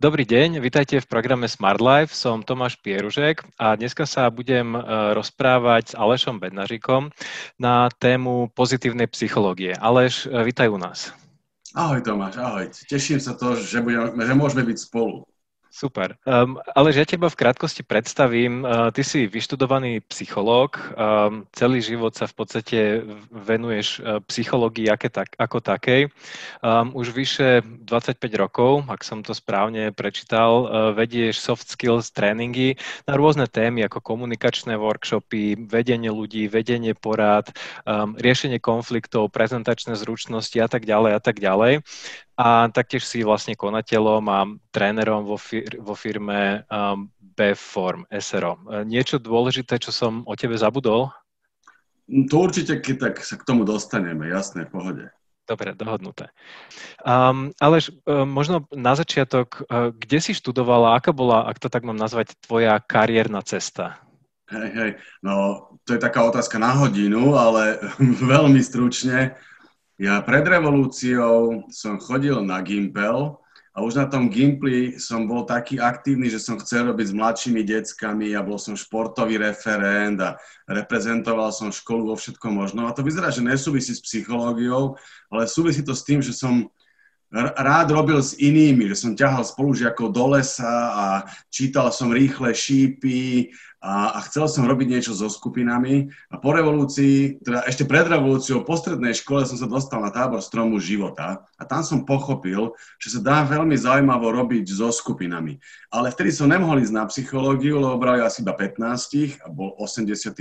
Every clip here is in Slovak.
Dobrý deň, vitajte v programe Smart Life. Som Tomáš Pieružek a dneska sa budem e, rozprávať s Alešom Bednaříkom na tému pozitívnej psychológie. Aleš, e, vitaj u nás. Ahoj Tomáš, ahoj. Teším sa to, že, budeme, že môžeme byť spolu. Super. Um, ale že ja teba v krátkosti predstavím. Uh, ty si vyštudovaný psychológ. Um, celý život sa v podstate venuješ uh, psychológii aké tak, ako takej. Um, už vyše 25 rokov, ak som to správne prečítal, uh, vedieš soft skills tréningy na rôzne témy ako komunikačné workshopy, vedenie ľudí, vedenie porád, um, riešenie konfliktov, prezentačné zručnosti a tak ďalej a tak ďalej a taktiež si vlastne konateľom a trénerom vo, fir- vo firme um, B-Form, SRO. E, niečo dôležité, čo som o tebe zabudol? To určite, keď tak sa k tomu dostaneme, jasné, v pohode. Dobre, dohodnuté. Um, ale um, možno na začiatok, uh, kde si študovala, aká bola, ak to tak mám nazvať, tvoja kariérna cesta? Hej, hej, no to je taká otázka na hodinu, ale veľmi stručne. Ja pred revolúciou som chodil na Gimpel a už na tom Gimpli som bol taký aktívny, že som chcel robiť s mladšími deckami a bol som športový referent a reprezentoval som školu vo všetkom možnom. A to vyzerá, že nesúvisí s psychológiou, ale súvisí to s tým, že som rád robil s inými, že som ťahal spolužiakov do lesa a čítal som rýchle šípy a, a chcel som robiť niečo so skupinami. A po revolúcii, teda ešte pred revolúciou, po strednej škole som sa dostal na tábor stromu života a tam som pochopil, že sa dá veľmi zaujímavo robiť so skupinami. Ale vtedy som nemohol ísť na psychológiu, lebo brali asi iba 15 a bol 86.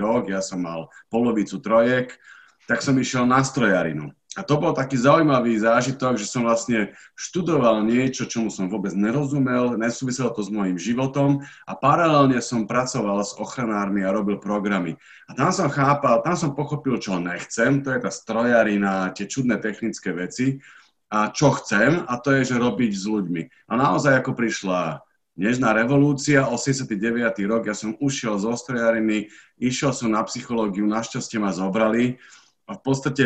rok, ja som mal polovicu trojek, tak som išiel na strojarinu. A to bol taký zaujímavý zážitok, že som vlastne študoval niečo, čomu som vôbec nerozumel, nesúviselo to s môjim životom a paralelne som pracoval s ochranármi a robil programy. A tam som chápal, tam som pochopil, čo nechcem, to je tá strojarina, tie čudné technické veci a čo chcem a to je, že robiť s ľuďmi. A naozaj ako prišla Nežná revolúcia, 89. rok, ja som ušiel zo strojariny, išiel som na psychológiu, našťastie ma zobrali a v podstate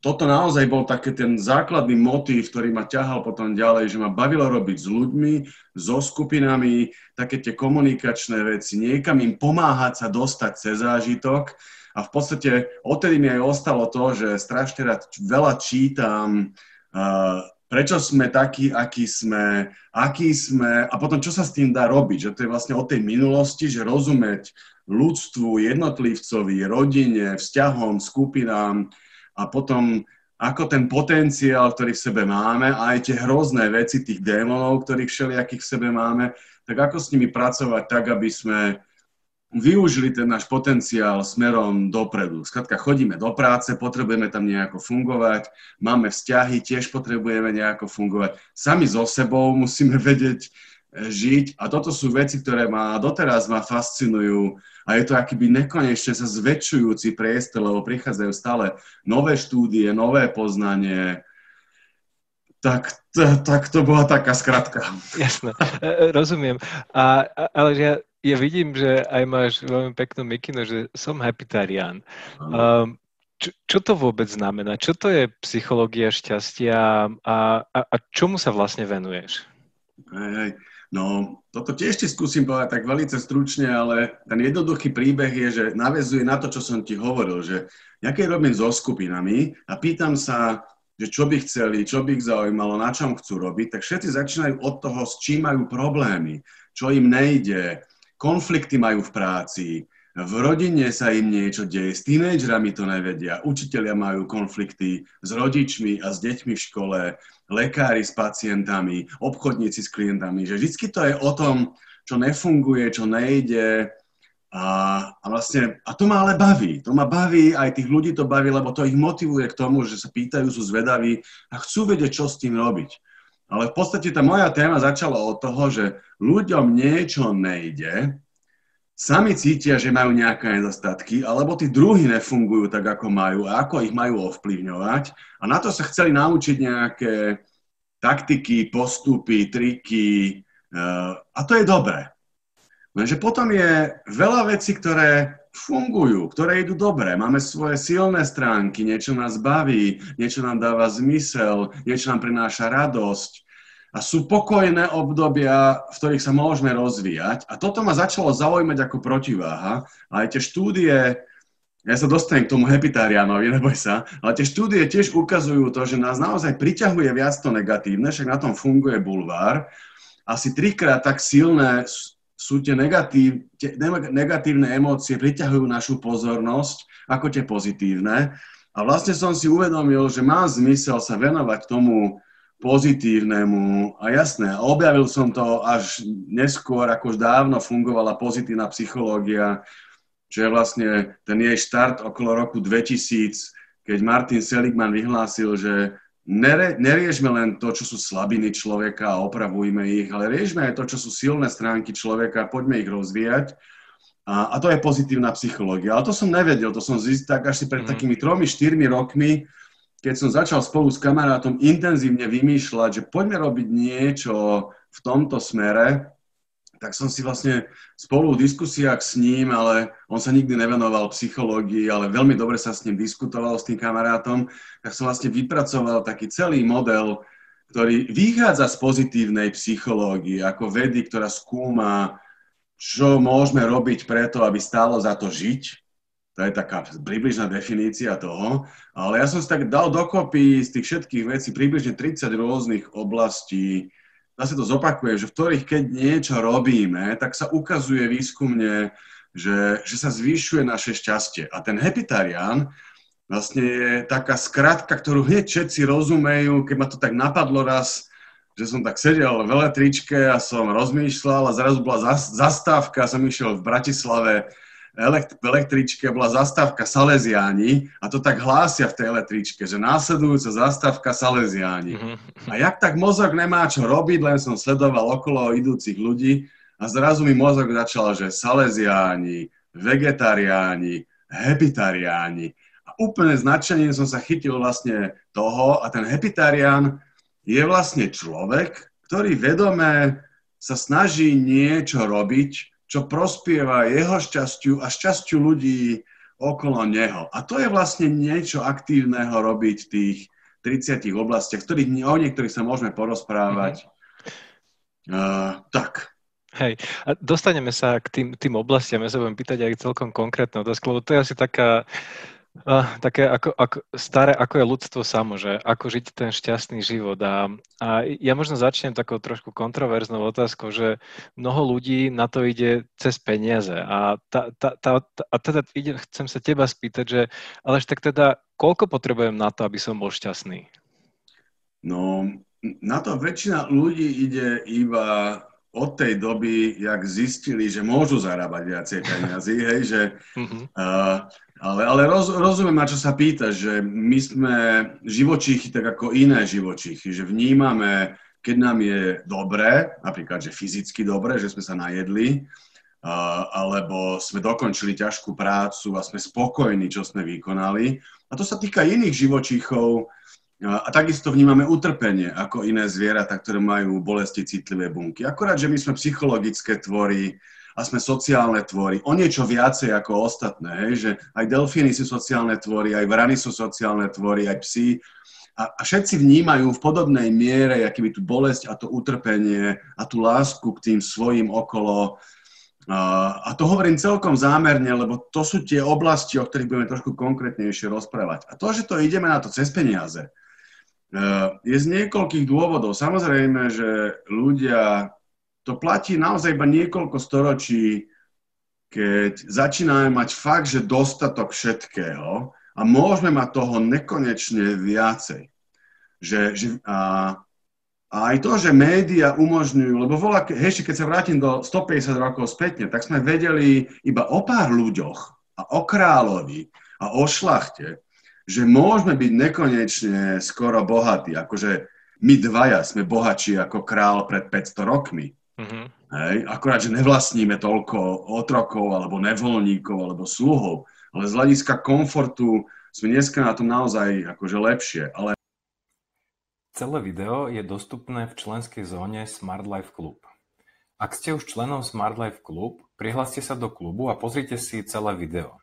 toto naozaj bol taký ten základný motív, ktorý ma ťahal potom ďalej, že ma bavilo robiť s ľuďmi, so skupinami, také tie komunikačné veci, niekam im pomáhať sa dostať cez zážitok. A v podstate odtedy mi aj ostalo to, že strašne rád veľa čítam, prečo sme takí, akí sme, akí sme a potom čo sa s tým dá robiť. Že to je vlastne o tej minulosti, že rozumieť ľudstvu, jednotlivcovi, rodine, vzťahom, skupinám, a potom ako ten potenciál, ktorý v sebe máme a aj tie hrozné veci tých démonov, ktorých všelijakých v sebe máme, tak ako s nimi pracovať tak, aby sme využili ten náš potenciál smerom dopredu. Skladka, chodíme do práce, potrebujeme tam nejako fungovať, máme vzťahy, tiež potrebujeme nejako fungovať. Sami so sebou musíme vedieť žiť a toto sú veci, ktoré ma doteraz ma fascinujú a je to akýby nekonečne sa zväčšujúci priestor, lebo prichádzajú stále nové štúdie, nové poznanie. Tak, tak to bola taká skratka. Jasné, e, e, rozumiem. A, ale ja, ja vidím, že aj máš veľmi peknú mikinu, že som happytarian. Um, čo, čo to vôbec znamená? Čo to je psychológia šťastia a, a, a čomu sa vlastne venuješ? Hej, hej. No, toto tiež ti skúsim povedať tak veľmi stručne, ale ten jednoduchý príbeh je, že navezuje na to, čo som ti hovoril, že ja keď robím so skupinami a pýtam sa, že čo by chceli, čo by ich zaujímalo, na čom chcú robiť, tak všetci začínajú od toho, s čím majú problémy, čo im nejde, konflikty majú v práci, v rodine sa im niečo deje, s tínejdžerami to nevedia, učitelia majú konflikty s rodičmi a s deťmi v škole, lekári s pacientami, obchodníci s klientami, že vždy to je o tom, čo nefunguje, čo nejde a, a vlastne, a to ma ale baví, to ma baví, aj tých ľudí to baví, lebo to ich motivuje k tomu, že sa pýtajú, sú zvedaví a chcú vedieť, čo s tým robiť. Ale v podstate tá moja téma začala od toho, že ľuďom niečo nejde, sami cítia, že majú nejaké nedostatky, alebo tí druhí nefungujú tak, ako majú a ako ich majú ovplyvňovať. A na to sa chceli naučiť nejaké taktiky, postupy, triky eh, a to je dobré. Lenže potom je veľa vecí, ktoré fungujú, ktoré idú dobre. Máme svoje silné stránky, niečo nás baví, niečo nám dáva zmysel, niečo nám prináša radosť. A sú pokojné obdobia, v ktorých sa môžeme rozvíjať. A toto ma začalo zaujímať ako protiváha. A aj tie štúdie, ja sa dostanem k tomu hepitariánovi, neboj sa, ale tie štúdie tiež ukazujú to, že nás naozaj priťahuje viac to negatívne, však na tom funguje bulvár. Asi trikrát tak silné sú tie, negatív, tie negatívne emócie, priťahujú našu pozornosť ako tie pozitívne. A vlastne som si uvedomil, že má zmysel sa venovať tomu, pozitívnemu a jasné, objavil som to až neskôr, ako už dávno fungovala pozitívna psychológia, čo je vlastne ten jej štart okolo roku 2000, keď Martin Seligman vyhlásil, že nere, neriešme len to, čo sú slabiny človeka a opravujme ich, ale riešme aj to, čo sú silné stránky človeka, poďme ich rozvíjať. A, a to je pozitívna psychológia. Ale to som nevedel, to som zistil tak až si pred mm. takými tromi, štyrmi rokmi, keď som začal spolu s kamarátom intenzívne vymýšľať, že poďme robiť niečo v tomto smere, tak som si vlastne spolu v diskusiách s ním, ale on sa nikdy nevenoval psychológii, ale veľmi dobre sa s ním diskutoval s tým kamarátom, tak som vlastne vypracoval taký celý model, ktorý vychádza z pozitívnej psychológie, ako vedy, ktorá skúma, čo môžeme robiť preto, aby stálo za to žiť, to je taká približná definícia toho. Ale ja som si tak dal dokopy z tých všetkých vecí približne 30 rôznych oblastí. Zase to zopakujem, že v ktorých keď niečo robíme, tak sa ukazuje výskumne, že, že sa zvyšuje naše šťastie. A ten hepitarián vlastne je taká skratka, ktorú hneď všetci rozumejú, keď ma to tak napadlo raz, že som tak sedel v električke a som rozmýšľal a zrazu bola zastávka, som išiel v Bratislave elekt- v električke bola zastávka Salesiáni a to tak hlásia v tej električke, že následujúca zastávka Salesiáni. Mm-hmm. A jak tak mozog nemá čo robiť, len som sledoval okolo idúcich ľudí a zrazu mi mozog začal, že Salesiáni, vegetariáni, hepitariáni. A úplne značením som sa chytil vlastne toho a ten hepitarián je vlastne človek, ktorý vedome sa snaží niečo robiť, čo prospieva jeho šťastiu a šťastiu ľudí okolo neho. A to je vlastne niečo aktívneho robiť v tých 30 oblastiach, ktorých o niektorých sa môžeme porozprávať. Mm-hmm. Uh, tak. Hej, a dostaneme sa k tým, tým oblastiam. Ja sa budem pýtať aj celkom konkrétne otázku, lebo to je asi taká Uh, také ako, ako, staré, ako je ľudstvo samo, že ako žiť ten šťastný život. A, a ja možno začnem takou trošku kontroverznou otázkou, že mnoho ľudí na to ide cez peniaze. A, tá, tá, tá, a teda ide, chcem sa teba spýtať, že ale tak teda koľko potrebujem na to, aby som bol šťastný? No, na to väčšina ľudí ide iba od tej doby, jak zistili, že môžu zarábať viacej peniazy, hej, že uh, ale, ale roz, rozumiem, na čo sa pýta, že my sme živočíchy tak ako iné živočíchy, že vnímame, keď nám je dobré, napríklad, že fyzicky dobré, že sme sa najedli, uh, alebo sme dokončili ťažkú prácu a sme spokojní, čo sme vykonali. A to sa týka iných živočíchov, a takisto vnímame utrpenie ako iné zvieratá, ktoré majú bolesti citlivé bunky. Akorát, že my sme psychologické tvory, a sme sociálne tvory. O niečo viacej ako ostatné, hej? že aj delfíny sú sociálne tvory, aj vrany sú sociálne tvory, aj psi. A, a všetci vnímajú v podobnej miere, aký by tú bolesť a to utrpenie a tú lásku k tým svojim okolo. A, to hovorím celkom zámerne, lebo to sú tie oblasti, o ktorých budeme trošku konkrétnejšie rozprávať. A to, že to ideme na to cez peniaze, je z niekoľkých dôvodov. Samozrejme, že ľudia to platí naozaj iba niekoľko storočí, keď začíname mať fakt, že dostatok všetkého a môžeme mať toho nekonečne viacej. Že, že, a, a aj to, že médiá umožňujú, lebo volá, hej, keď sa vrátim do 150 rokov spätne, tak sme vedeli iba o pár ľuďoch a o kráľovi a o šlachte, že môžeme byť nekonečne skoro bohatí. Akože my dvaja sme bohatší ako král pred 500 rokmi. Mm-hmm. Hej, akurát, že nevlastníme toľko otrokov, alebo nevoľníkov, alebo sluhov, ale z hľadiska komfortu sme dneska na tom naozaj akože lepšie. Ale... Celé video je dostupné v členskej zóne Smart Life Club. Ak ste už členom Smart Life Club, prihláste sa do klubu a pozrite si celé video.